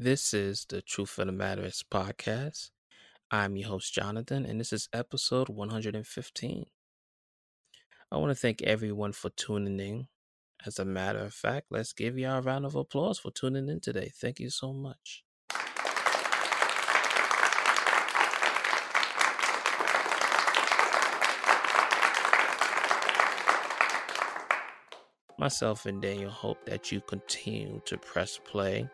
This is the Truth of the Matter is podcast. I'm your host, Johnathan, and this is episode 115. I want to thank everyone for tuning in. As a matter of fact, let's give y'all a round of applause for tuning in today. Thank you so much. Myself and Daniel hope that you continue to press play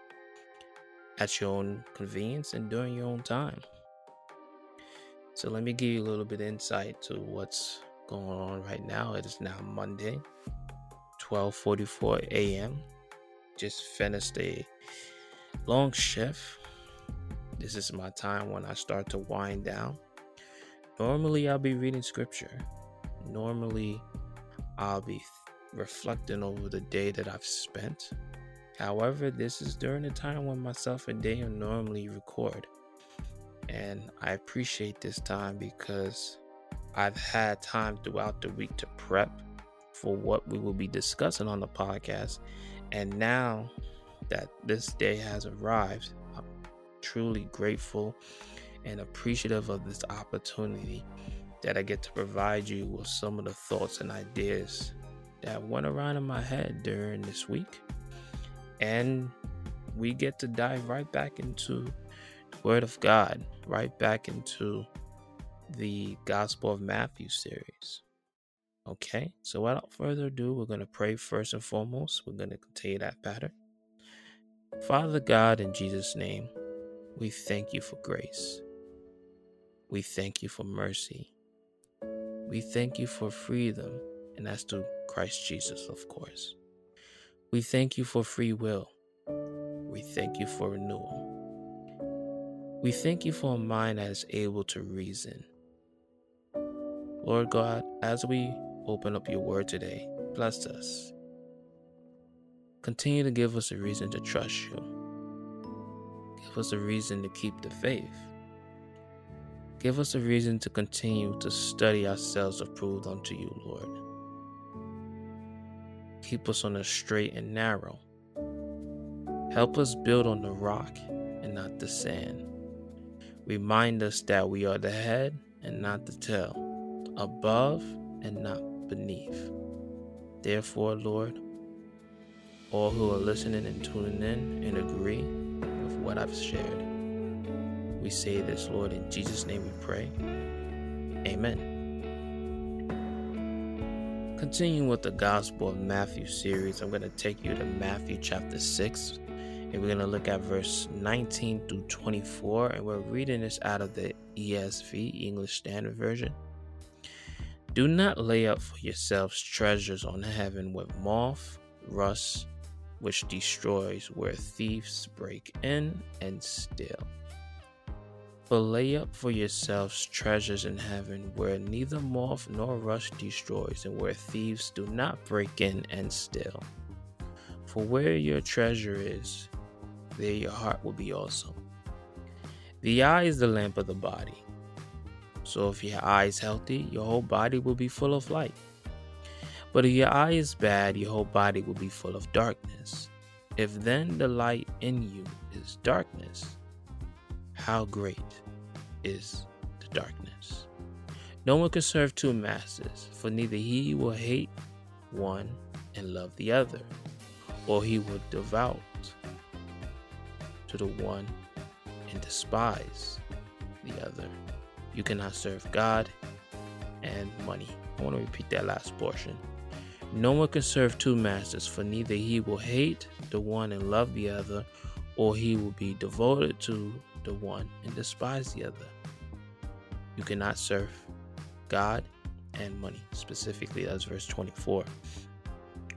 at your own convenience and during your own time. So let me give you a little bit of insight to what's going on right now. It is now Monday, 12:44 a.m. Just finished a long shift. This is my time when I start to wind down. Normally I'll be reading scripture. Normally I'll be reflecting over the day that I've spent However, this is during the time when myself and Daniel normally record. And I appreciate this time because I've had time throughout the week to prep for what we will be discussing on the podcast. And now that this day has arrived, I'm truly grateful and appreciative of this opportunity that I get to provide you with some of the thoughts and ideas that went around in my head during this week and we get to dive right back into the Word of God, right back into the Gospel of Matthew series. Okay, so without further ado, we're going to pray first and foremost. We're going to continue that pattern. Father God, in Jesus' name, we thank you for grace. We thank you for mercy. We thank you for freedom, and that's through Christ Jesus, of course. We thank you for free will. We thank you for renewal. We thank you for a mind that is able to reason. Lord God, as we open up your word today, bless us. Continue to give us a reason to trust you. Give us a reason to keep the faith. Give us a reason to continue to study ourselves approved unto you, Lord keep us on the straight and narrow. Help us build on the rock and not the sand. Remind us that we are the head and not the tail, above and not beneath. Therefore, Lord, all who are listening and tuning in and agree with what I've shared. We say this, Lord, in Jesus' name we pray. Amen. Continuing with the Gospel of Matthew series, I'm going to take you to Matthew chapter 6, and we're going to look at verse 19 through 24, and we're reading this out of the ESV, English Standard Version. Do not lay up for yourselves treasures on heaven with moth, rust, which destroys, where thieves break in and steal but lay up for yourselves treasures in heaven, where neither moth nor rust destroys, and where thieves do not break in and steal. For where your treasure is, there your heart will be also. The eye is the lamp of the body. So if your eye is healthy, your whole body will be full of light. But if your eye is bad, your whole body will be full of darkness. If then the light in you is darkness, how great is the darkness. No one can serve two masters, for neither he will hate one and love the other, or he will devout to the one and despise the other. You cannot serve God and money. I want to repeat that last portion. No one can serve two masters, for neither he will hate the one and love the other, or he will be devoted to the one and despise the other. You cannot serve God and money. Specifically, that's verse 24.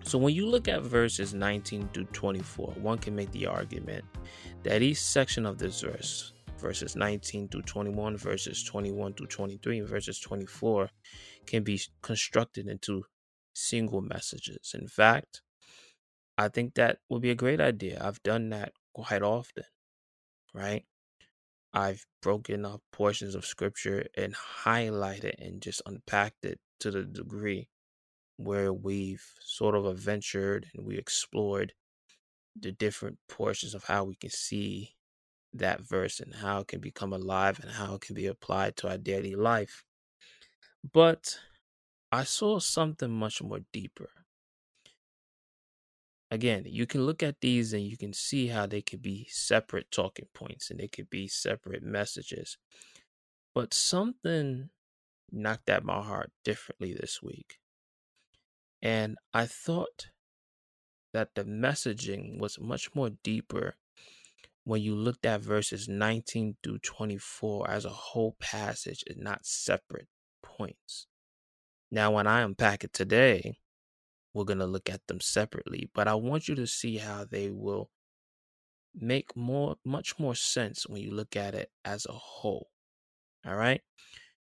So when you look at verses 19 to 24, one can make the argument that each section of this verse, verses 19 to 21, verses 21 to 23, and verses 24, can be constructed into single messages. In fact, I think that would be a great idea. I've done that quite often, right? I've broken up portions of scripture and highlighted and just unpacked it to the degree where we've sort of adventured and we explored the different portions of how we can see that verse and how it can become alive and how it can be applied to our daily life. But I saw something much more deeper. Again, you can look at these and you can see how they could be separate talking points and they could be separate messages. But something knocked at my heart differently this week. And I thought that the messaging was much more deeper when you looked at verses 19 through 24 as a whole passage and not separate points. Now, when I unpack it today, we're going to look at them separately, but I want you to see how they will make more much more sense when you look at it as a whole. All right?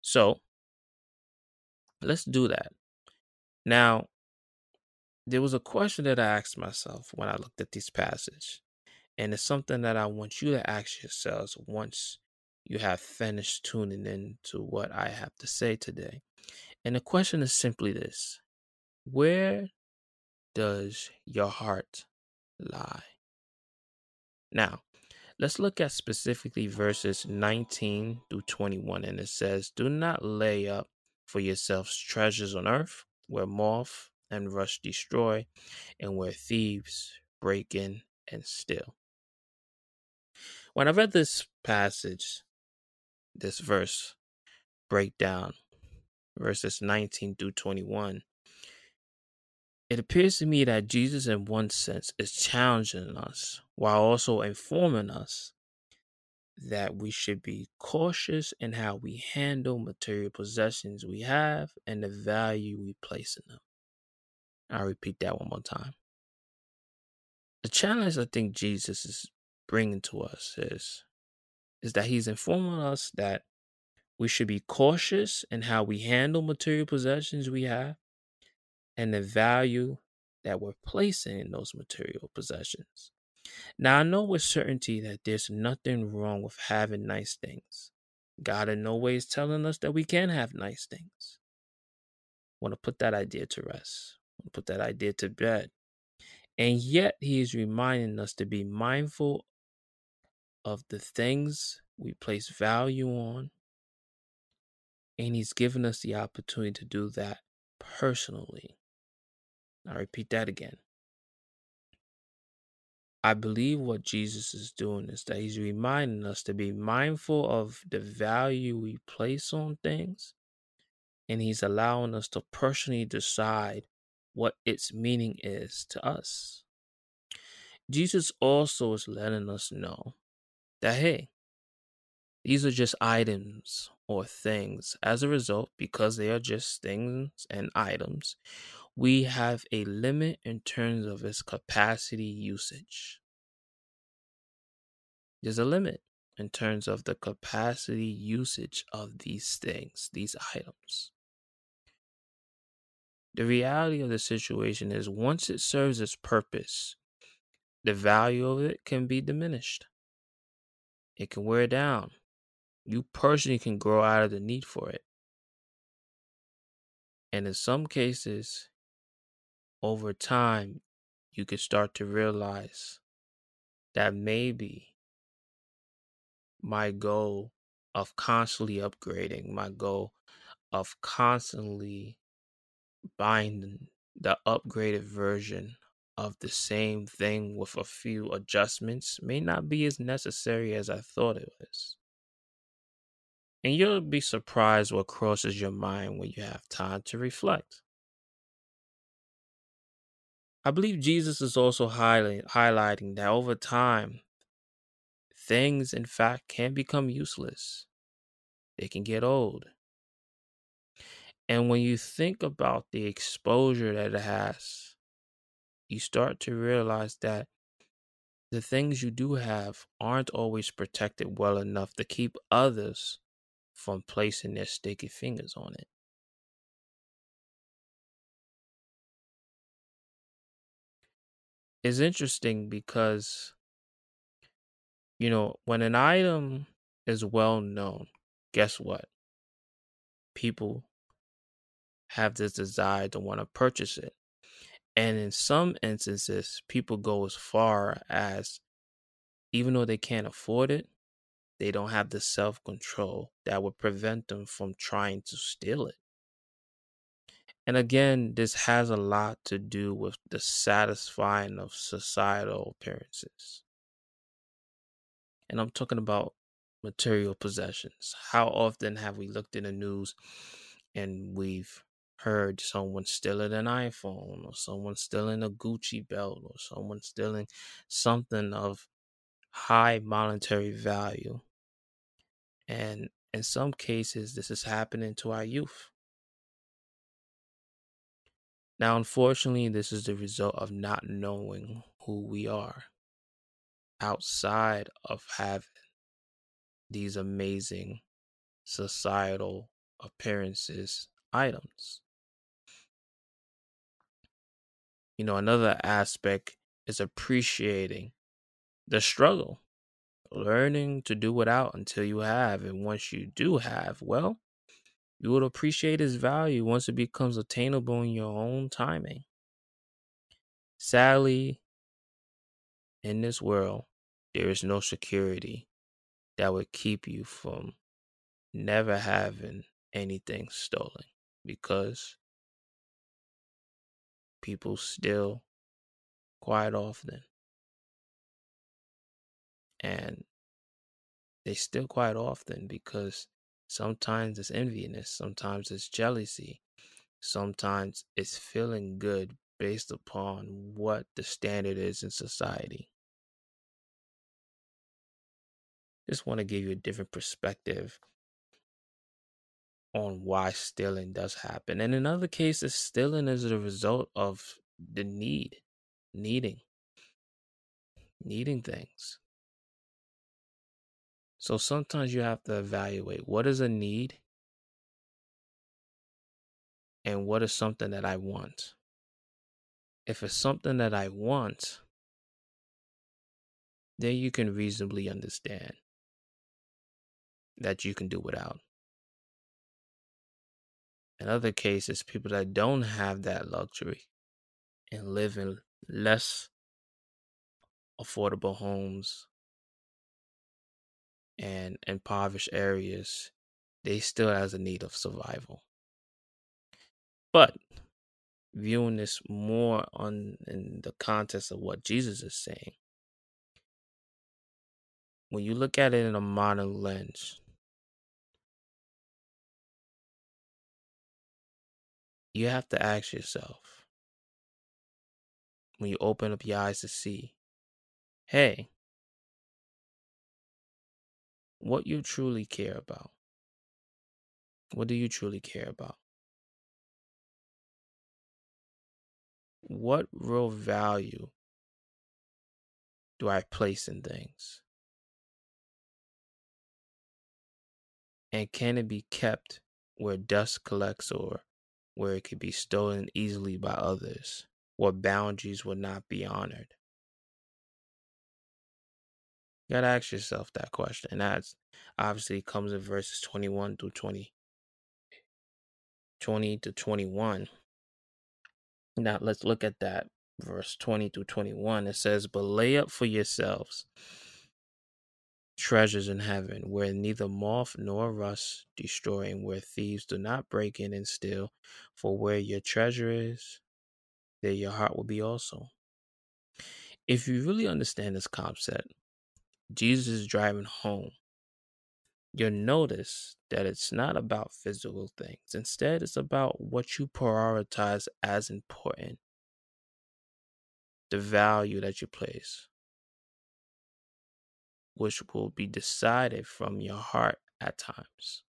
So, let's do that. Now, there was a question that I asked myself when I looked at this passage. And it's something that I want you to ask yourselves once you have finished tuning in to what I have to say today. And the question is simply this Where does your heart lie? Now, let's look at specifically verses 19 through 21. And it says, Do not lay up for yourselves treasures on earth where moth and rust destroy, and where thieves break in and steal. When I read this passage, this verse breakdown, verses 19 through 21, it appears to me that Jesus, in one sense, is challenging us while also informing us that we should be cautious in how we handle material possessions we have and the value we place in them. I'll repeat that one more time. The challenge I think Jesus is bringing to us is is that he's informing us that we should be cautious in how we handle material possessions we have and the value that we're placing in those material possessions. Now, I know with certainty that there's nothing wrong with having nice things. God in no way is telling us that we can have nice things. I want to put that idea to rest. I want to put that idea to bed. And yet, He is reminding us to be mindful of the things we place value on. And He's given us the opportunity to do that personally. I repeat that again. I believe what Jesus is doing is that He's reminding us to be mindful of the value we place on things. And He's allowing us to personally decide what its meaning is to us. Jesus also is letting us know that, hey, these are just items or things. As a result, because they are just things and items, we have a limit in terms of its capacity usage. There's a limit in terms of the capacity usage of these things, these items. The reality of the situation is once it serves its purpose, the value of it can be diminished. It can wear down. You personally can grow out of the need for it. And in some cases, over time, you could start to realize that maybe my goal of constantly upgrading, my goal of constantly buying the upgraded version of the same thing with a few adjustments may not be as necessary as I thought it was. And you'll be surprised what crosses your mind when you have time to reflect. I believe Jesus is also highlight, highlighting that over time, things in fact can become useless. They can get old. And when you think about the exposure that it has, you start to realize that the things you do have aren't always protected well enough to keep others from placing their sticky fingers on it. It's interesting because, you know, when an item is well known, guess what? People have this desire to want to purchase it. And in some instances, people go as far as even though they can't afford it, they don't have the self control that would prevent them from trying to steal it. And again, this has a lot to do with the satisfying of societal appearances. And I'm talking about material possessions. How often have we looked in the news and we've heard someone stealing an iPhone or someone stealing a Gucci belt or someone stealing something of high monetary value? And in some cases, this is happening to our youth. Now, unfortunately, this is the result of not knowing who we are outside of having these amazing societal appearances items. You know, another aspect is appreciating the struggle, learning to do without until you have. And once you do have, well, you will appreciate its value once it becomes attainable in your own timing. Sadly, in this world, there is no security that would keep you from never having anything stolen because people still quite often and they still quite often because Sometimes it's enviness, sometimes it's jealousy, sometimes it's feeling good based upon what the standard is in society. Just want to give you a different perspective on why stealing does happen. And in other cases, stealing is a result of the need, needing, needing things. So sometimes you have to evaluate what is a need and what is something that I want. If it's something that I want, then you can reasonably understand that you can do without. In other cases, people that don't have that luxury and live in less affordable homes and impoverished areas, they still has a need of survival. But viewing this more on in the context of what Jesus is saying, when you look at it in a modern lens, you have to ask yourself when you open up your eyes to see, hey, what you truly care about. What do you truly care about? What real value do I place in things? And can it be kept where dust collects or where it could be stolen easily by others? What boundaries would not be honored? You gotta ask yourself that question. And that's obviously comes in verses 21 through 20. 20 to 21. Now let's look at that. Verse 20 to 21. It says, But lay up for yourselves treasures in heaven, where neither moth nor rust destroy, and where thieves do not break in and steal. For where your treasure is, there your heart will be also. If you really understand this concept, Jesus is driving home, you'll notice that it's not about physical things. Instead, it's about what you prioritize as important, the value that you place, which will be decided from your heart at times.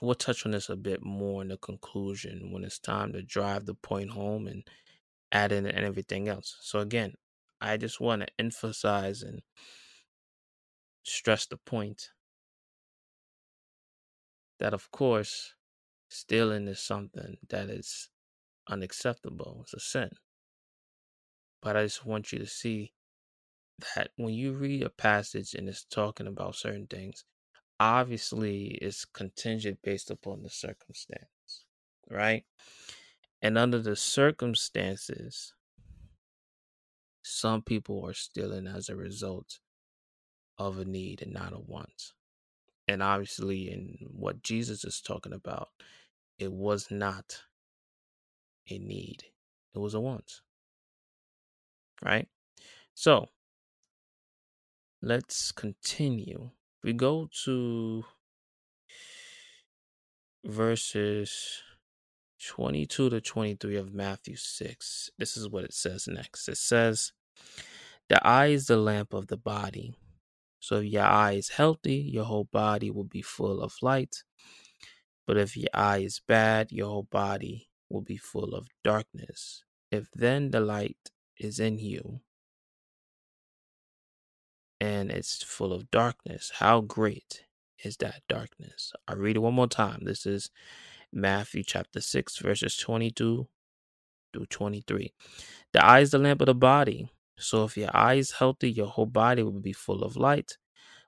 We'll touch on this a bit more in the conclusion when it's time to drive the point home and add in everything else. So, again, I just want to emphasize and stress the point that, of course, stealing is something that is unacceptable. It's a sin. But I just want you to see that when you read a passage and it's talking about certain things, obviously it's contingent based upon the circumstance, right? And under the circumstances, some people are stealing as a result of a need and not a want. And obviously, in what Jesus is talking about, it was not a need, it was a want. Right? So, let's continue. We go to verses 22 to 23 of Matthew 6. This is what it says next. It says, The eye is the lamp of the body. So if your eye is healthy, your whole body will be full of light. But if your eye is bad, your whole body will be full of darkness. If then the light is in you and it's full of darkness, how great is that darkness? I read it one more time. This is Matthew chapter 6, verses 22 through 23. The eye is the lamp of the body. So if your eye is healthy, your whole body will be full of light.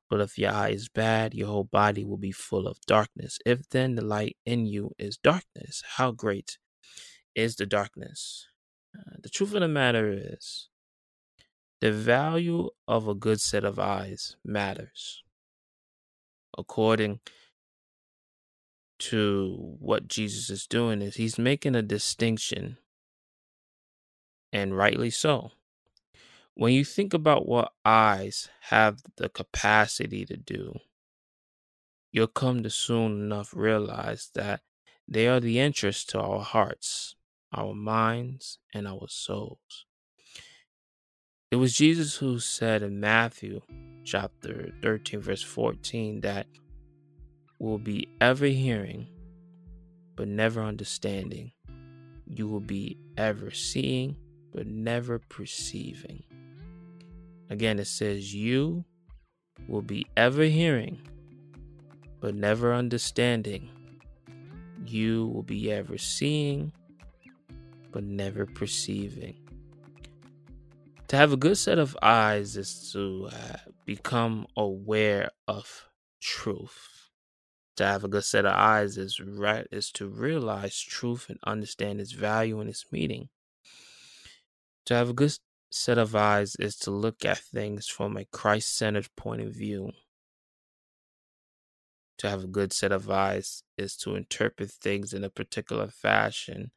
But if your eye is bad, your whole body will be full of darkness. If then the light in you is darkness, how great is the darkness? Uh, the truth of the matter is, the value of a good set of eyes matters. According to what Jesus is doing, is he's making a distinction, and rightly so when you think about what eyes have the capacity to do, you'll come to soon enough realize that they are the interest to our hearts, our minds, and our souls. It was Jesus who said in Matthew chapter 13, verse 14, that will be ever hearing, but never understanding. You will be ever seeing, but never perceiving. Again, it says, You will be ever hearing, but never understanding. You will be ever seeing, but never perceiving. To have a good set of eyes is to uh, become aware of truth. To have a good set of eyes is right is to realize truth and understand its value and its meaning. To have a good set of eyes is to look at things from a Christ centered point of view. To have a good set of eyes is to interpret things in a particular fashion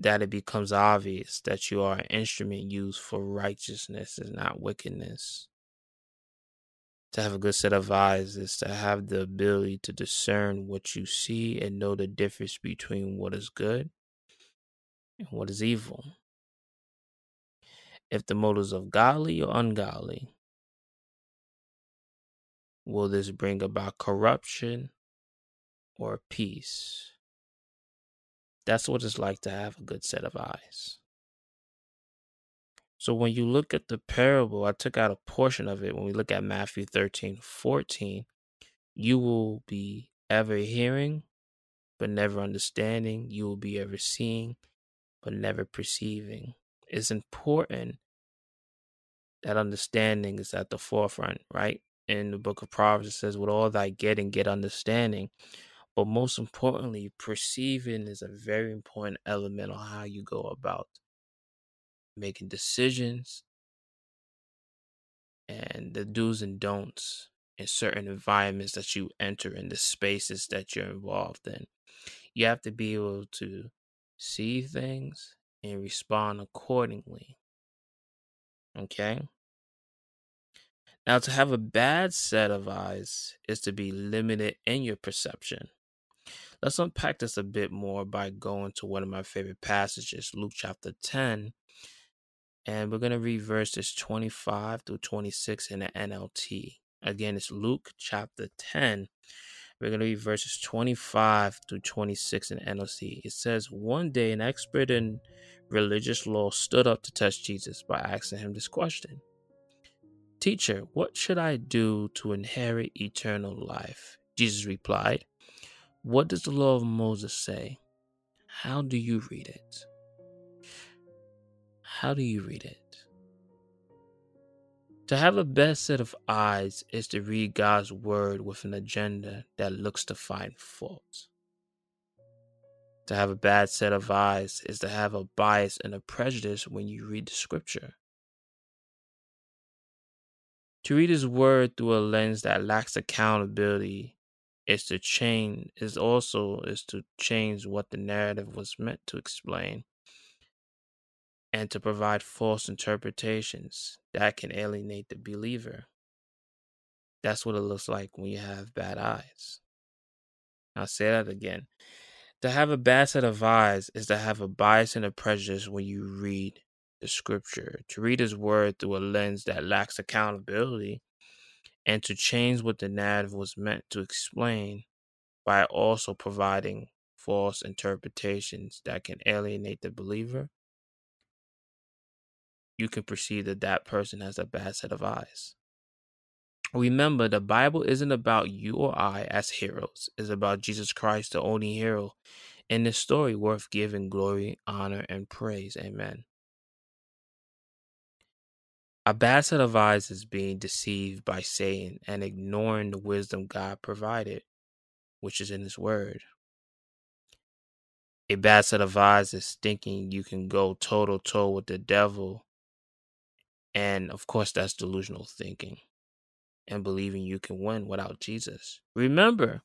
that it becomes obvious that you are an instrument used for righteousness and not wickedness. To have a good set of eyes is to have the ability to discern what you see and know the difference between what is good and what is evil if the motives of godly or ungodly? Will this bring about corruption or peace? That's what it's like to have a good set of eyes. So when you look at the parable, I took out a portion of it. When we look at Matthew 13, 14, you will be ever hearing, but never understanding. You will be ever seeing, but never perceiving it's important that understanding is at the forefront, right? In the book of Proverbs, it says, With all thy getting, get understanding. But most importantly, perceiving is a very important element on how you go about making decisions and the do's and don'ts in certain environments that you enter in the spaces that you're involved in. You have to be able to see things and respond accordingly. Okay? Now, to have a bad set of eyes is to be limited in your perception. Let's unpack this a bit more by going to one of my favorite passages, Luke chapter 10. And we're going to read verses 25 through 26 in the NLT. Again, it's Luke chapter 10, we're going to read verses 25 through 26 in NLT. It says, One day an expert in religious law stood up to test Jesus by asking him this question Teacher, what should I do to inherit eternal life? Jesus replied, What does the law of Moses say? How do you read it? How do you read it? To have a best set of eyes is to read God's word with an agenda that looks to find fault. To have a bad set of eyes is to have a bias and a prejudice when you read the scripture. To read his word through a lens that lacks accountability is to change is also is to change what the narrative was meant to explain and to provide false interpretations that can alienate the believer. That's what it looks like when you have bad eyes. I'll say that again. To have a bad set of eyes is to have a bias and a prejudice when you read the scripture, to read his word through a lens that lacks accountability, and to change what the narrative was meant to explain by also providing false interpretations that can alienate the believer, you can perceive that that person has a bad set of eyes. Remember, the Bible isn't about you or I as heroes. It's about Jesus Christ, the only hero in this story worth giving glory, honor, and praise. Amen. A bad set of eyes is being deceived by Satan and ignoring the wisdom God provided, which is in His Word. A bad set of eyes is thinking you can go toe to toe with the devil. And of course, that's delusional thinking and believing you can win without Jesus. Remember,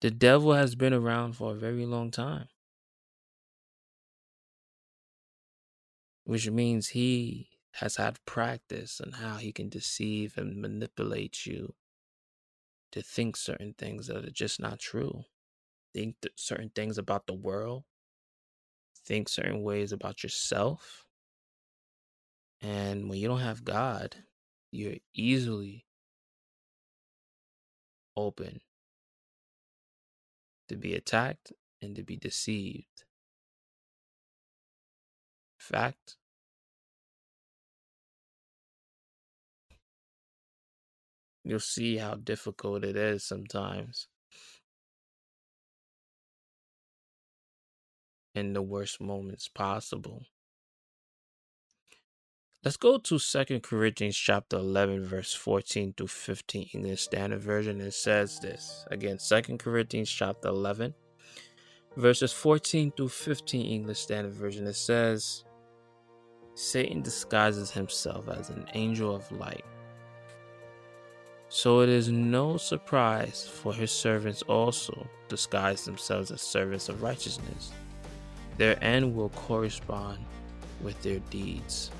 the devil has been around for a very long time, which means he has had practice on how he can deceive and manipulate you to think certain things that are just not true. Think certain things about the world, think certain ways about yourself. And when you don't have God, you're easily open to be attacked and to be deceived. Fact. You'll see how difficult it is sometimes. In the worst moments possible. Let's go to Second Corinthians chapter 11 verse 14 through 15 in the standard version. It says this. Again, Second Corinthians chapter 11 verses 14 through 15 English standard version. It says Satan disguises himself as an angel of light. So it is no surprise for his servants also disguise themselves as servants of righteousness. Their end will correspond with their deeds.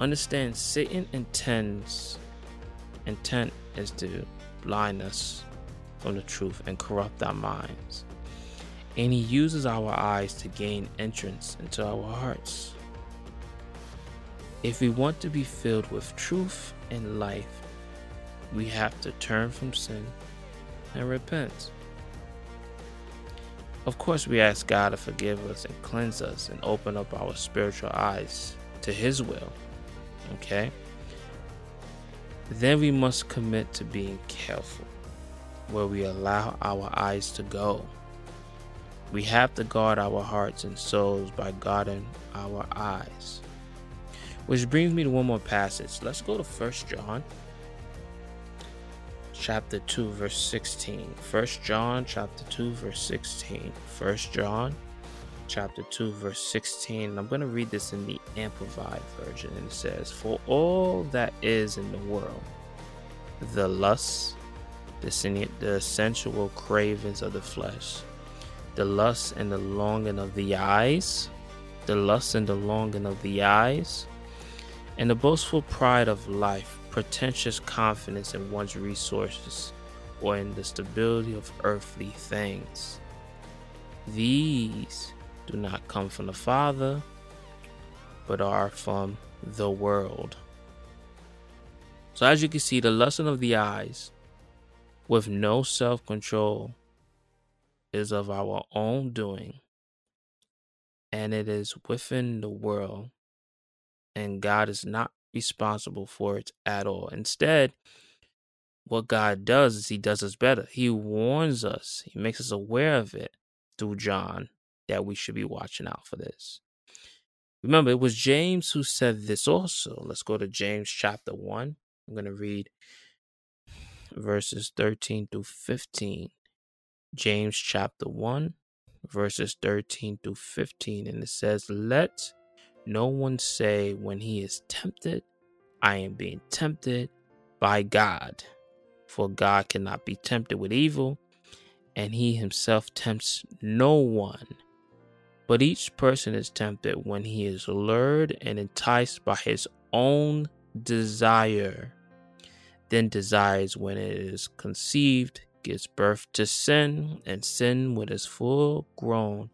Understand Satan intends intent is to blind us from the truth and corrupt our minds. And he uses our eyes to gain entrance into our hearts. If we want to be filled with truth and life, we have to turn from sin and repent. Of course, we ask God to forgive us and cleanse us and open up our spiritual eyes to His will Okay? Then we must commit to being careful where we allow our eyes to go. We have to guard our hearts and souls by guarding our eyes. Which brings me to one more passage. Let's go to First John chapter 2 verse 16. First John chapter 2 verse 16. First John chapter 2, verse 16. I'm going to read this in the Amplified version. And it says, For all that is in the world, the lusts, the, the sensual cravings of the flesh, the lust and the longing of the eyes, the lust and the longing of the eyes, and the boastful pride of life, pretentious confidence in one's resources, or in the stability of earthly things. These do not come from the Father, but are from the world. So, as you can see, the lesson of the eyes with no self control is of our own doing, and it is within the world, and God is not responsible for it at all. Instead, what God does is He does us better. He warns us, He makes us aware of it through John that we should be watching out for this. Remember, it was James who said this also. Let's go to James chapter 1. I'm going to read verses 13 through 15. James chapter 1, verses 13 through 15. And it says, Let no one say when he is tempted, I am being tempted by God. For God cannot be tempted with evil, and he himself tempts no one. But each person is tempted when he is lured and enticed by his own desire. Then desires, when it is conceived, gives birth to sin, and sin, when it is full grown,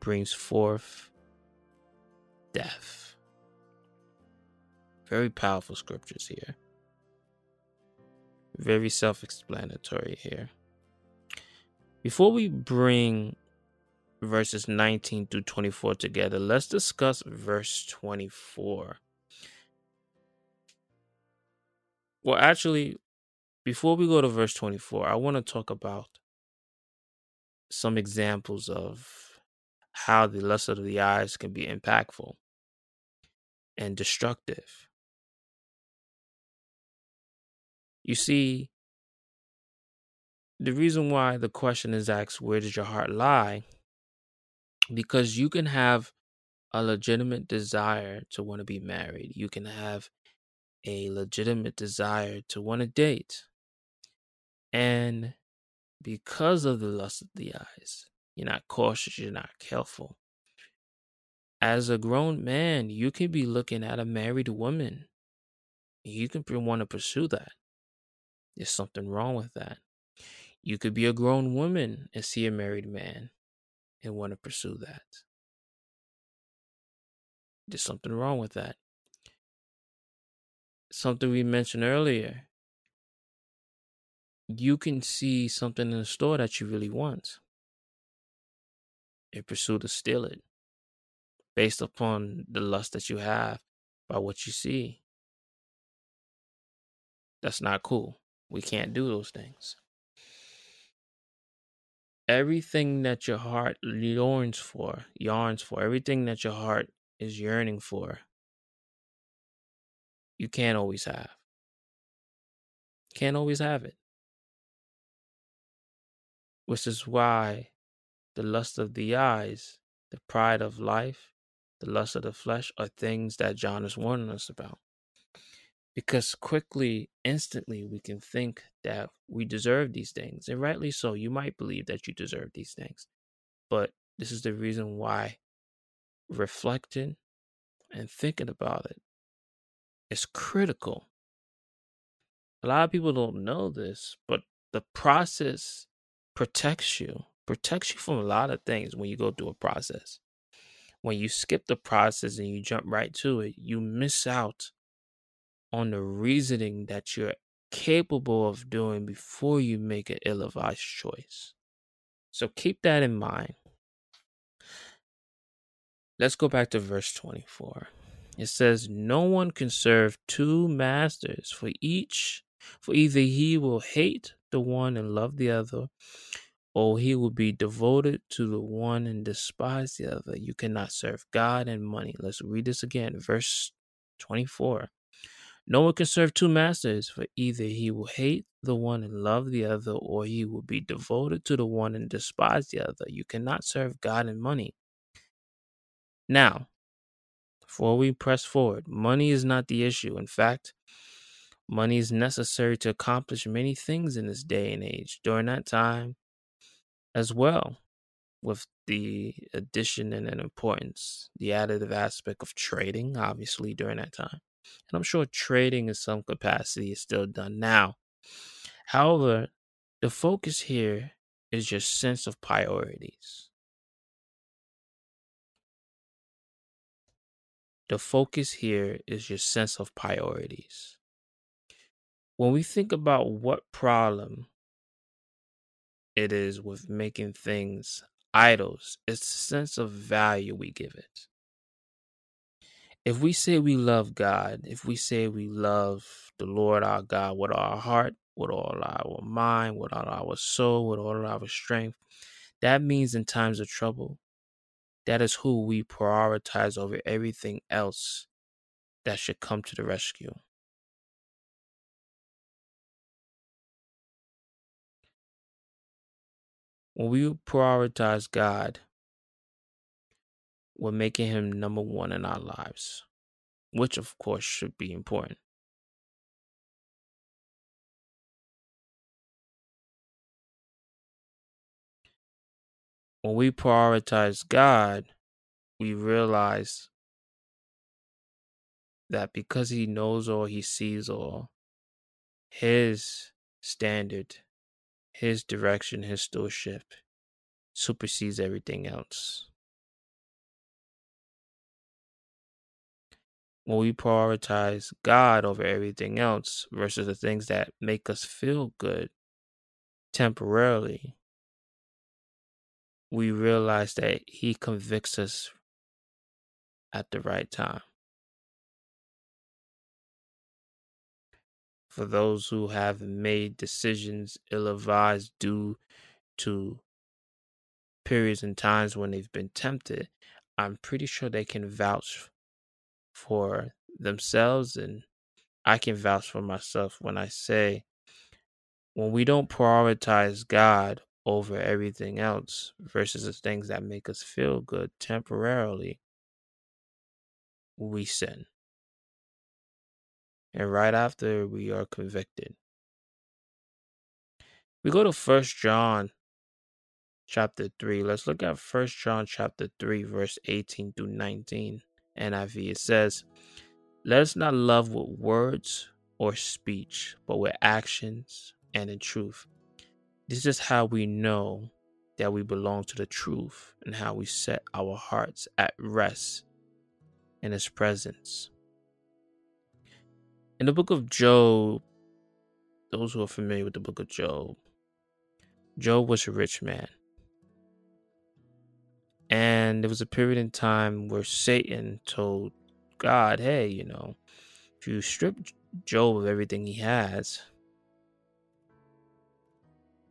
brings forth death. Very powerful scriptures here. Very self explanatory here. Before we bring verses 19 through 24 together, let's discuss verse 24. Well, actually, before we go to verse 24, I want to talk about some examples of how the lust of the eyes can be impactful and destructive. You see, the reason why the question is asked, Where does your heart lie? Because you can have a legitimate desire to want to be married, you can have a legitimate desire to want to date. And because of the lust of the eyes, you're not cautious, you're not careful. As a grown man, you can be looking at a married woman. You can want to pursue that. There's something wrong with that. You could be a grown woman and see a married man and want to pursue that. There's something wrong with that. Something we mentioned earlier. You can see something in the store that you really want and pursue to steal it based upon the lust that you have by what you see. That's not cool. We can't do those things. Everything that your heart yearns for, yearns for, everything that your heart is yearning for, you can't always have. Can't always have it. Which is why the lust of the eyes, the pride of life, the lust of the flesh are things that John is warning us about. Because quickly, instantly, we can think that we deserve these things. And rightly so, you might believe that you deserve these things. But this is the reason why reflecting and thinking about it is critical. A lot of people don't know this, but the process protects you, protects you from a lot of things when you go through a process. When you skip the process and you jump right to it, you miss out on the reasoning that you're capable of doing before you make an ill advised choice. So keep that in mind. Let's go back to verse 24. It says, No one can serve two masters, for each, for either he will hate the one and love the other, or he will be devoted to the one and despise the other. You cannot serve God and money. Let's read this again. Verse 24. No one can serve two masters, for either he will hate the one and love the other, or he will be devoted to the one and despise the other. You cannot serve God and money. Now, before we press forward, money is not the issue. In fact, money is necessary to accomplish many things in this day and age. During that time, as well, with the addition and an importance, the additive aspect of trading, obviously, during that time. And I'm sure trading in some capacity is still done now. However, the focus here is your sense of priorities. The focus here is your sense of priorities. When we think about what problem it is with making things idols, it's the sense of value we give it if we say we love God, if we say we love the Lord our God with our heart, with all our mind, with all our soul, with all our strength, that means in times of trouble, that is who we prioritize over everything else that should come to the rescue. When we prioritize God, we're making Him number one in our lives, which of course should be important. When we prioritize God, we realize that because He knows all, He sees all, His standard, His direction, His stewardship supersedes everything else. When we prioritize God over everything else versus the things that make us feel good temporarily, we realize that He convicts us at the right time. For those who have made decisions ill advised due to periods and times when they've been tempted, I'm pretty sure they can vouch for themselves and I can vouch for myself when I say when we don't prioritize God over everything else versus the things that make us feel good temporarily, we sin. And right after we are convicted. We go to First John chapter 3. Let's look at First John chapter 3 verse 18 through 19. NIV it says, "Let us not love with words or speech, but with actions and in truth." This is how we know that we belong to the truth and how we set our hearts at rest in his presence. In the book of Job, those who are familiar with the book of Job, Job was a rich man. And there was a period in time where Satan told God, hey, you know, if you strip Job of everything he has,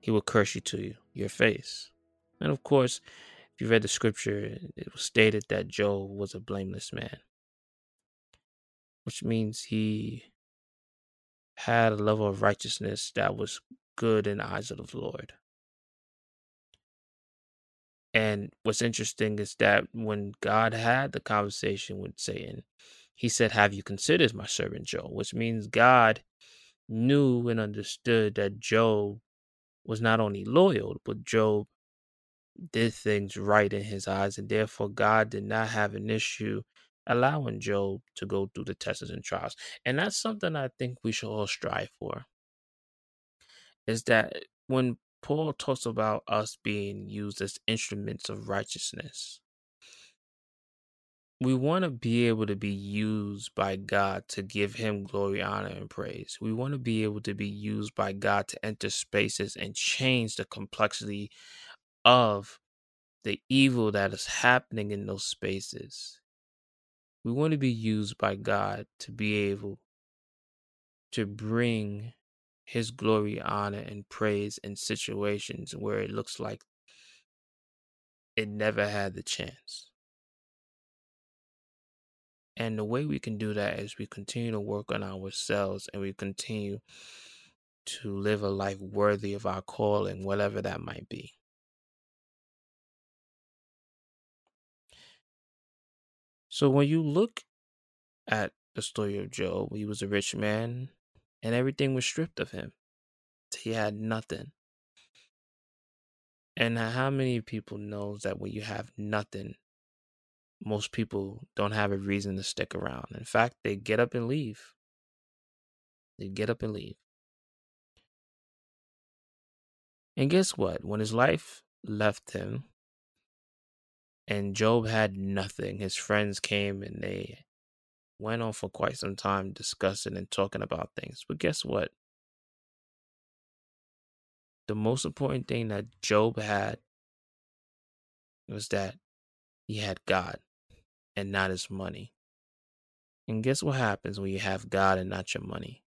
he will curse you to you, your face. And of course, if you read the scripture, it was stated that Job was a blameless man, which means he had a level of righteousness that was good in the eyes of the Lord. And what's interesting is that when God had the conversation with Satan, he said, Have you considered my servant Job? Which means God knew and understood that Job was not only loyal, but Job did things right in his eyes. And therefore, God did not have an issue allowing Job to go through the tests and trials. And that's something I think we should all strive for. Is that when Paul talks about us being used as instruments of righteousness. We want to be able to be used by God to give Him glory, honor, and praise. We want to be able to be used by God to enter spaces and change the complexity of the evil that is happening in those spaces. We want to be used by God to be able to bring his glory, honor, and praise in situations where it looks like it never had the chance. And the way we can do that is we continue to work on ourselves and we continue to live a life worthy of our calling, whatever that might be. So when you look at the story of Job, he was a rich man and everything was stripped of him. He had nothing. And how many people knows that when you have nothing, most people don't have a reason to stick around. In fact, they get up and leave. They get up and leave. And guess what? When his life left him and Job had nothing, his friends came and they went on for quite some time discussing and talking about things. But guess what? The most important thing that Job had was that he had God and not his money. And guess what happens when you have God and not your money?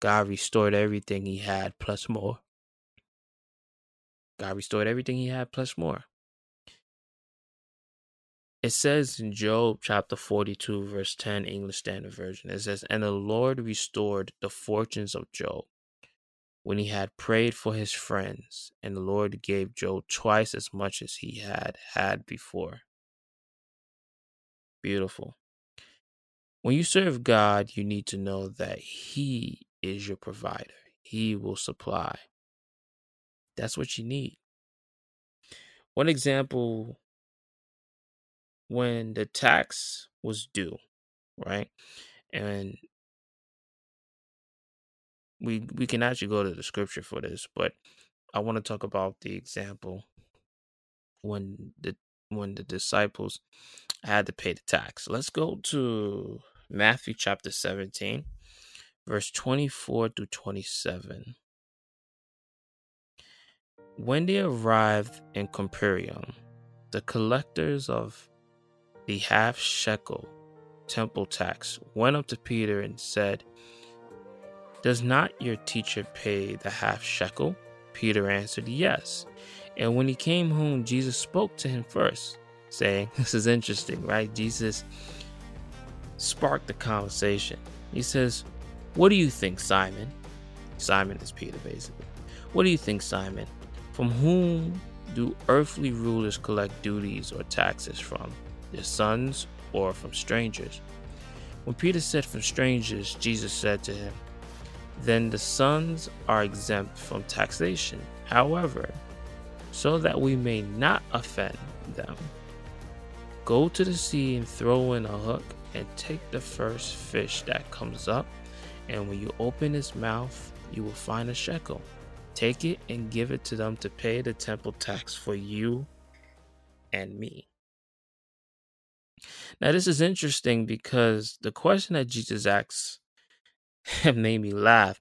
God restored everything he had plus more. God restored everything he had plus more. It says in Job chapter 42, verse 10, English Standard Version, it says, And the Lord restored the fortunes of Job. when he had prayed for his friends, and the Lord gave Job twice as much as he had had before. Beautiful. When you serve God, you need to know that He is your provider, He will supply. That's what you need. One example when the tax was due, right? And we we can actually go to the scripture for this, but I want to talk about the example when the when the disciples had to pay the tax. Let's go to Matthew chapter 17, verse 24 to 27. When they arrived in Capernaum, the collectors of the half shekel temple tax went up to Peter and said, Does not your teacher pay the half shekel? Peter answered, Yes. And when he came home, Jesus spoke to him first, saying, This is interesting, right? Jesus sparked the conversation. He says, What do you think, Simon? Simon is Peter, basically. What do you think, Simon? From whom do earthly rulers collect duties or taxes from? Their sons or from strangers? When Peter said from strangers, Jesus said to him, Then the sons are exempt from taxation. However, so that we may not offend them, go to the sea and throw in a hook and take the first fish that comes up. And when you open its mouth, you will find a shekel. Take it and give it to them to pay the temple tax for you and me. Now, this is interesting because the question that Jesus asks made me laugh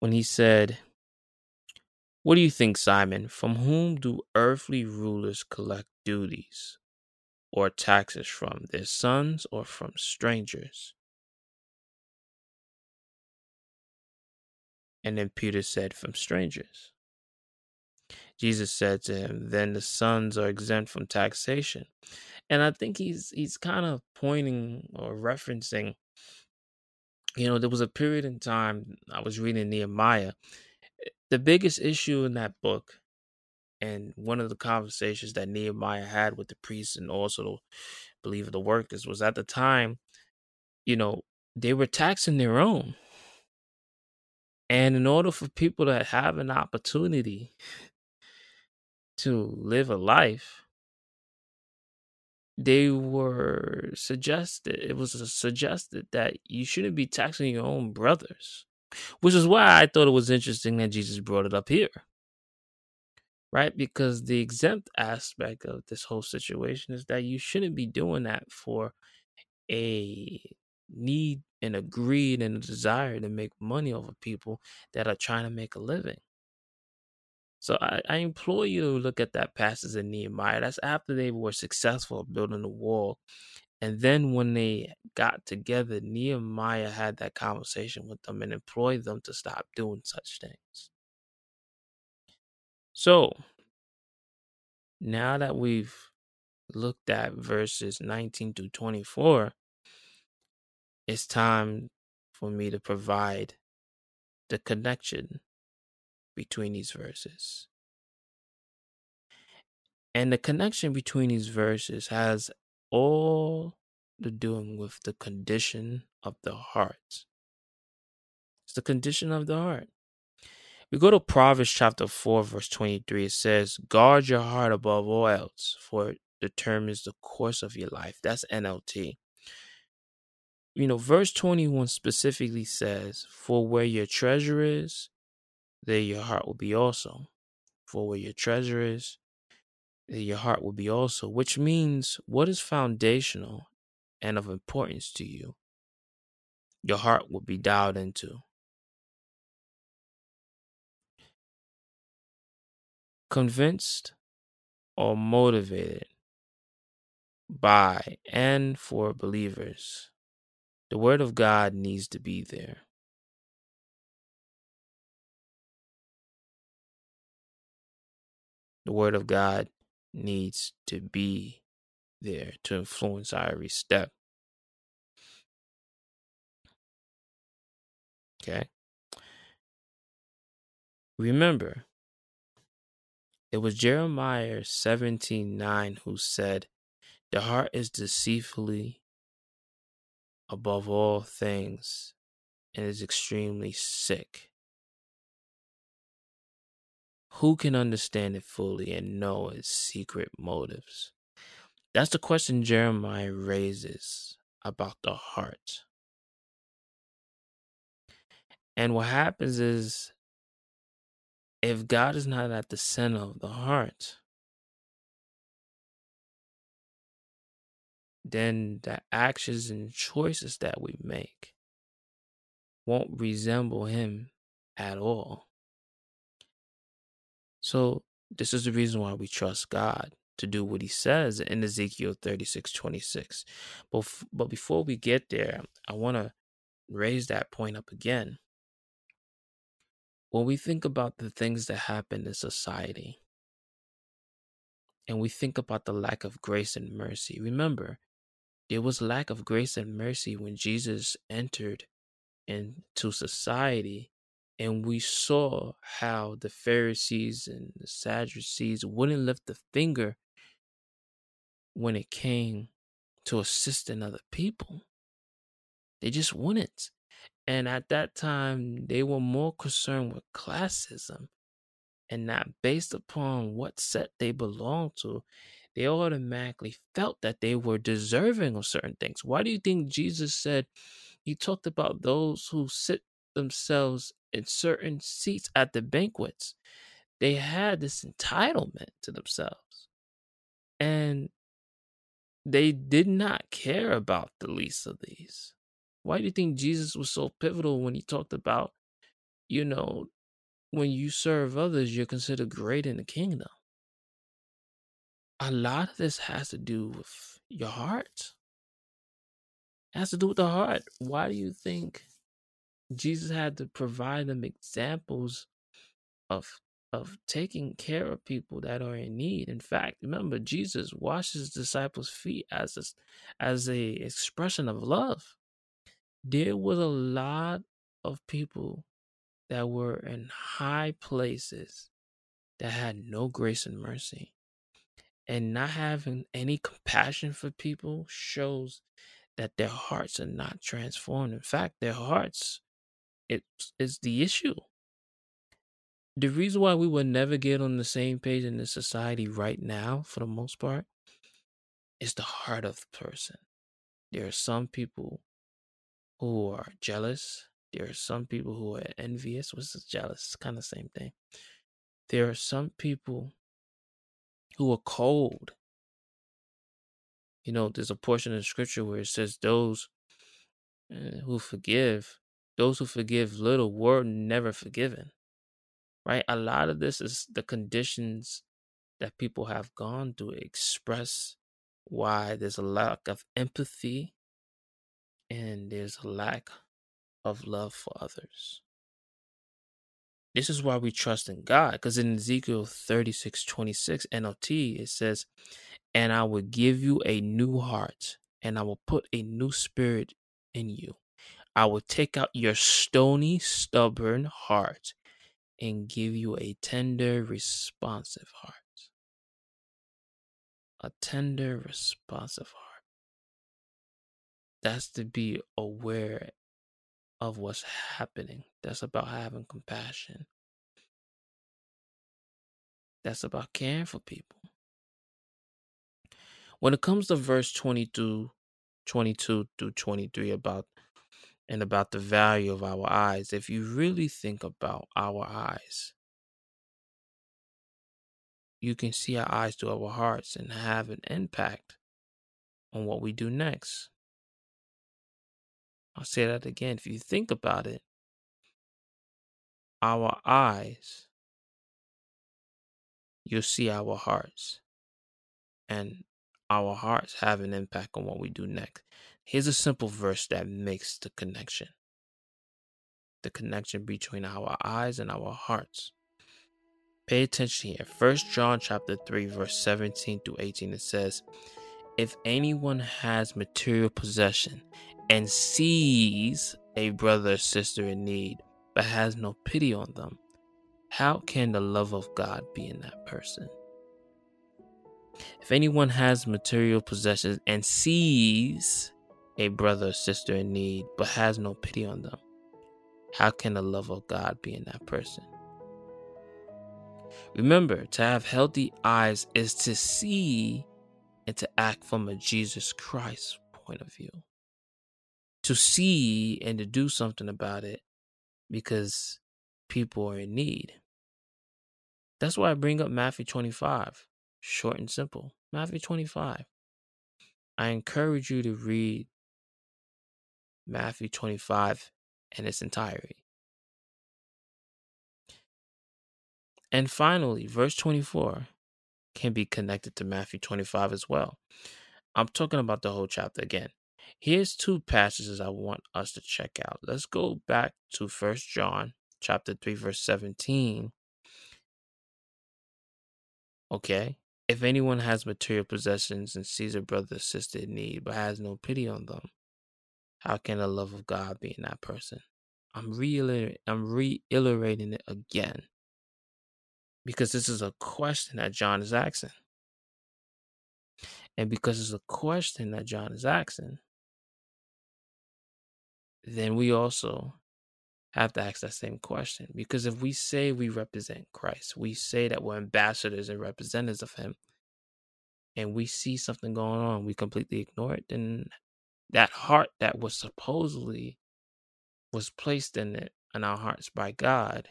when he said, What do you think, Simon? From whom do earthly rulers collect duties? or taxes from their sons or from strangers? And then Peter said, From strangers. Jesus said to him, Then the sons are exempt from taxation. And I think he's he's kind of pointing or referencing, you know, there was a period in time I was reading Nehemiah. The biggest issue in that book and one of the conversations that Nehemiah had with the priests and also the believe the workers was at the time, you know, they were taxing their own. And in order for people to have an opportunity to live a life, they were suggested, it was uh, suggested that you shouldn't be taxing your own brothers, which is why I thought it was interesting that Jesus brought it up here right? Because the exempt aspect of this whole situation is that you shouldn't be doing that for a need and a greed and a desire to make money over people that are trying to make a living. So I, I implore you to look at that passage in Nehemiah. That's after they were successful building the wall. And then when they got together, Nehemiah had that conversation with them and employed them to stop doing such things. So, now that we've looked at verses 19 to 24, it's time for me to provide the connection between these verses. And the connection between these verses has all to doing with the condition of the heart. It's the condition of the heart. We go to Proverbs chapter 4, verse 23. It says, Guard your heart above all else, for it determines the course of your life. That's NLT. You know, verse 21 specifically says, For where your treasure is, there your heart will be also. For where your treasure is, there your heart will be also, which means what is foundational and of importance to you, your heart will be dialed into. convinced or motivated by and for believers. The Word of God needs to be there. The Word of God needs to be there to influence every step. Okay. Remember, it was Jeremiah 17 9 who said, The heart is deceitfully above all things and is extremely sick. Who can understand it fully and know its secret motives? That's the question Jeremiah raises about the heart. And what happens is if God is not at the center of the heart, then the actions and choices that we make won't resemble Him at all. So, this is the reason why we trust God to do what He says in Ezekiel 36 26. But, but before we get there, I want to raise that point up again when we think about the things that happen in society and we think about the lack of grace and mercy, remember, there was lack of grace and mercy when Jesus entered into society and we saw how the Pharisees and the Sadducees wouldn't lift a finger when it came to assisting other people. They just wouldn't. And at that time, they were more concerned with classism and not based upon what set they belonged to. They automatically felt that they were deserving of certain things. Why do you think Jesus said he talked about those who sit themselves in certain seats at the banquets? They had this entitlement to themselves. And they did not care about the least of these. Why do you think Jesus was so pivotal when he talked about, you know, when you serve others, you're considered great in the kingdom? A lot of this has to do with your heart. It has to do with the heart. Why do you think Jesus had to provide them examples of of taking care of people that are in need. In fact, remember Jesus washed his disciples' feet as a, as a expression of love there was a lot of people that were in high places that had no grace and mercy. And not having any compassion for people shows that their hearts are not transformed. In fact, their hearts it is the issue. The reason why we will never get on the same page in the society right now, for the most part, is the heart of the person. There are some people who are jealous. There are some people who are envious. What's this jealous? Kind of same thing. There are some people who are cold. You know, there's a portion of scripture where it says, Those uh, who forgive, those who forgive little were never forgiven. Right? A lot of this is the conditions that people have gone to express why there's a lack of empathy and there's a lack of love for others. This is why we trust in God, because in Ezekiel 36 26 NLT, it says, And I will give you a new heart, and I will put a new spirit in you. I will take out your stony, stubborn heart and give you a tender, responsive heart. A tender, responsive heart that's to be aware of what's happening. That's about having compassion. That's about caring for people. When it comes to verse 22, 22 through 23 about and about the value of our eyes, if you really think about our eyes, you can see our eyes to our hearts and have an impact on what we do next. I'll say that again. If you think about it, our eyes, you'll see our hearts. And our hearts have an impact on what we do next. Here's a simple verse that makes the connection the connection between our eyes and our hearts. Pay attention here. First John chapter 3 verse 17 to 18 it says, "If anyone has material possession and sees a brother or sister in need, but has no pity on them, how can the love of God be in that person? If anyone has material possessions and sees a brother or sister in need but has no pity on them, how can the love of God be in that person? Remember, to have healthy eyes is to see and to act from a Jesus Christ point of view. To see and to do something about it because people are in need. That's why I bring up Matthew 25, short and simple. Matthew 25. I encourage you to read Matthew 25 in its entirety. And finally, verse 24 can be connected to Matthew 25 as well. I'm talking about the whole chapter again. Here's two passages I want us to check out. Let's go back to First John chapter 3 verse 17. Okay? If anyone has material possessions and sees a brother or sister in need but has no pity on them, how can the love of God be in that person? I'm reiterating, I'm reiterating it again because this is a question that John is asking. And because it's a question that John is asking, then we also have to ask that same question. Because if we say we represent Christ, we say that we're ambassadors and representatives of Him, and we see something going on, we completely ignore it, then that heart that was supposedly was placed in it in our hearts by God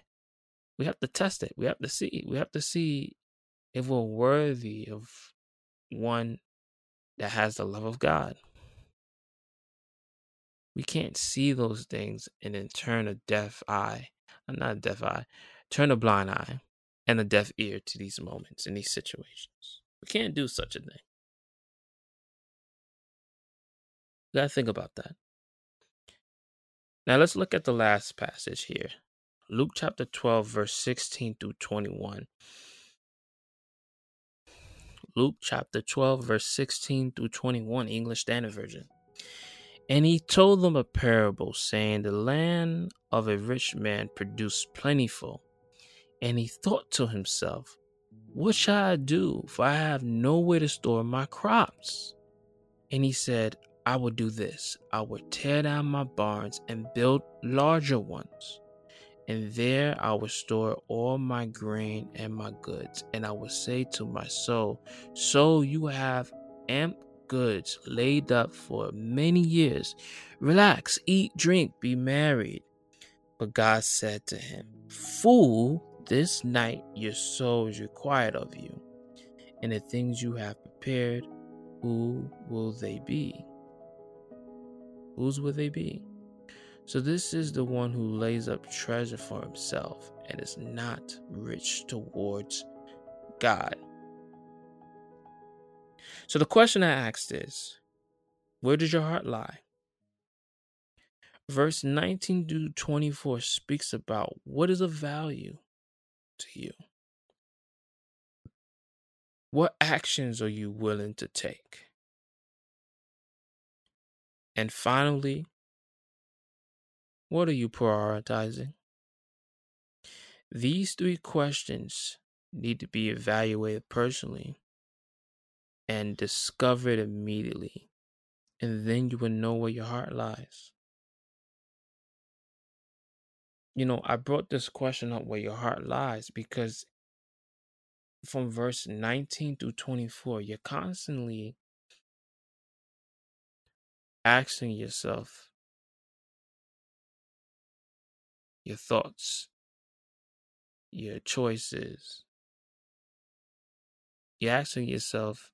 we have to test it. We have to see. We have to see if we're worthy of one that has the love of God. We can't see those things and then turn a deaf eye, uh, not a deaf eye, turn a blind eye and a deaf ear to these moments and these situations. We can't do such a thing. Gotta think about that. Now let's look at the last passage here. Luke chapter 12, verse 16 through 21. Luke chapter 12, verse 16 through 21, English Standard Version. And he told them a parable, saying, The land of a rich man produced plentiful. And he thought to himself, What shall I do? For I have nowhere to store my crops. And he said, I will do this I will tear down my barns and build larger ones and there I will store all my grain and my goods. And I will say to my soul, So you have amp goods laid up for many years. Relax, eat, drink, be married. But God said to him, Fool, this night your soul is required of you. And the things you have prepared, who will they be? Whose will they be? So, this is the one who lays up treasure for himself and is not rich towards God. So, the question I asked is where does your heart lie? Verse 19 to 24 speaks about what is of value to you. What actions are you willing to take? And finally, what are you prioritizing? These three questions need to be evaluated personally and discovered immediately, and then you will know where your heart lies. You know, I brought this question up where your heart lies because from verse 19 through 24, you're constantly asking yourself, your thoughts, your choices. You're asking yourself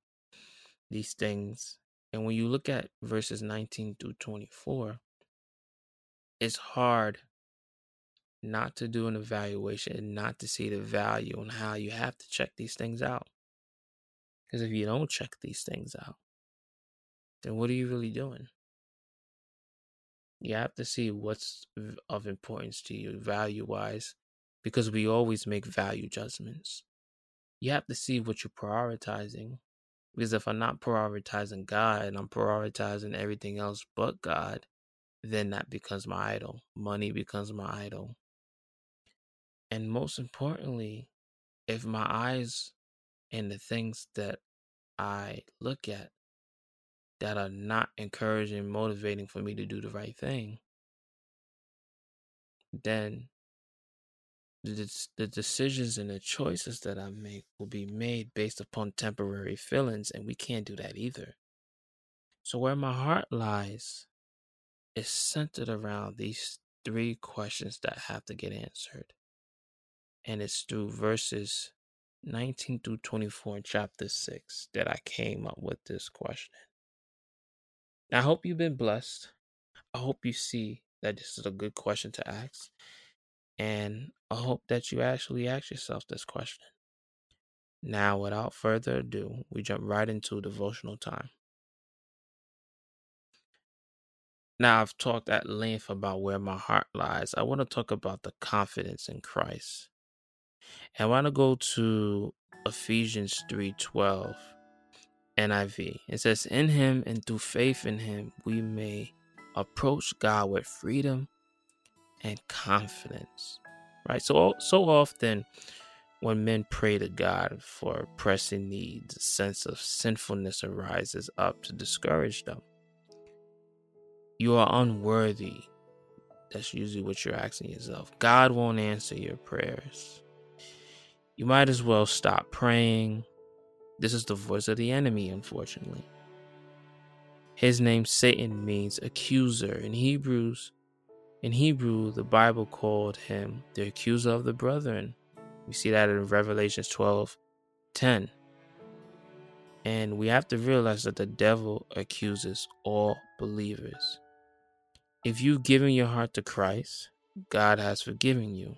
these things. And when you look at verses 19 through 24, it's hard not to do an evaluation and not to see the value on how you have to check these things out. Because if you don't check these things out, then what are you really doing? You have to see what's of importance to you value wise because we always make value judgments. You have to see what you're prioritizing because if i'm not prioritizing god and i'm prioritizing everything else but god then that becomes my idol money becomes my idol. And most importantly, if my eyes and the things that I look at that are not encouraging, motivating for me to do the right thing, then the, decisions and the choices that I make will be made based upon temporary feelings, and we can't do that either. So, where my heart lies is centered around these three questions that have to get answered. And it's through verses 19 through 24 in chapter 6 that I came up with this question. I hope you've been blessed. I hope you see that this is a good question to ask. And I hope that you actually ask yourself this question. Now, without further ado, we jump right into devotional time. Now, I've talked at length about where my heart lies. I want to talk about the confidence in Christ. And I want to go to Ephesians 3:12 NIV. It says, "In him and through faith in him, we may approach God with freedom and confidence." Right? So so often when men pray to God for pressing needs, a sense of sinfulness arises up to discourage them. You are unworthy. That's usually what you're asking yourself. God won't answer your prayers. You might as well stop praying. This is the voice of the enemy, unfortunately. His name Satan means accuser. In Hebrews, in Hebrew, the Bible called him the accuser of the brethren. We see that in Revelations 12 10. And we have to realize that the devil accuses all believers. If you've given your heart to Christ, God has forgiven you.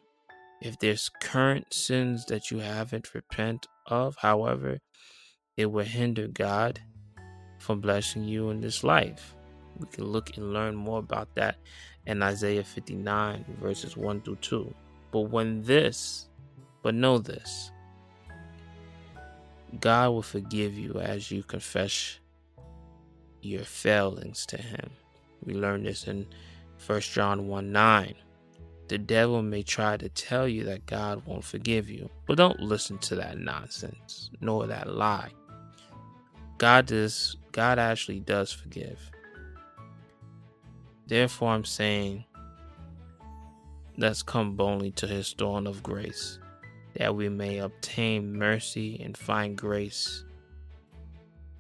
If there's current sins that you haven't repent of, however, it will hinder God from blessing you in this life. We can look and learn more about that in Isaiah 59, verses 1 through 2. But when this, but know this, God will forgive you as you confess your failings to Him. We learn this in 1 John 1 9. The devil may try to tell you that God won't forgive you, but don't listen to that nonsense nor that lie. God does God actually does forgive. Therefore I'm saying let's come boldly to his throne of grace, that we may obtain mercy and find grace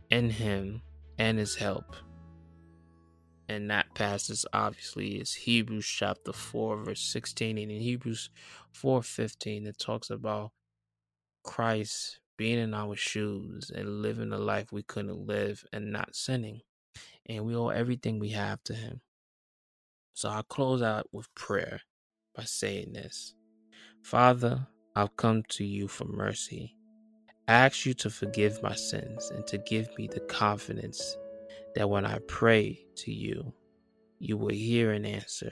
in him and his help and that passage obviously is Hebrews chapter 4 verse 16 and in Hebrews 4:15 it talks about Christ being in our shoes and living the life we couldn't live and not sinning and we owe everything we have to him. So I'll close out with prayer by saying this. Father I've come to you for mercy. I ask you to forgive my sins and to give me the confidence that when I pray to you, you will hear and answer.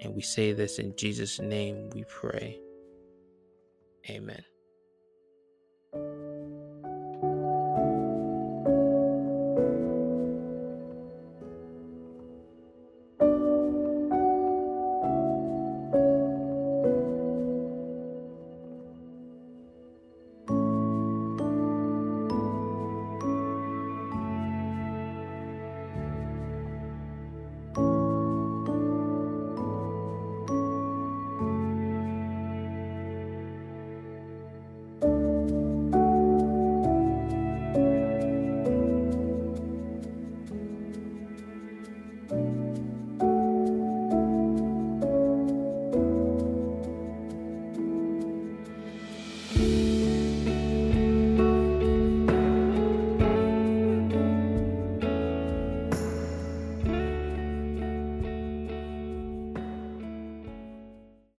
And we say this in Jesus' name we pray. Amen.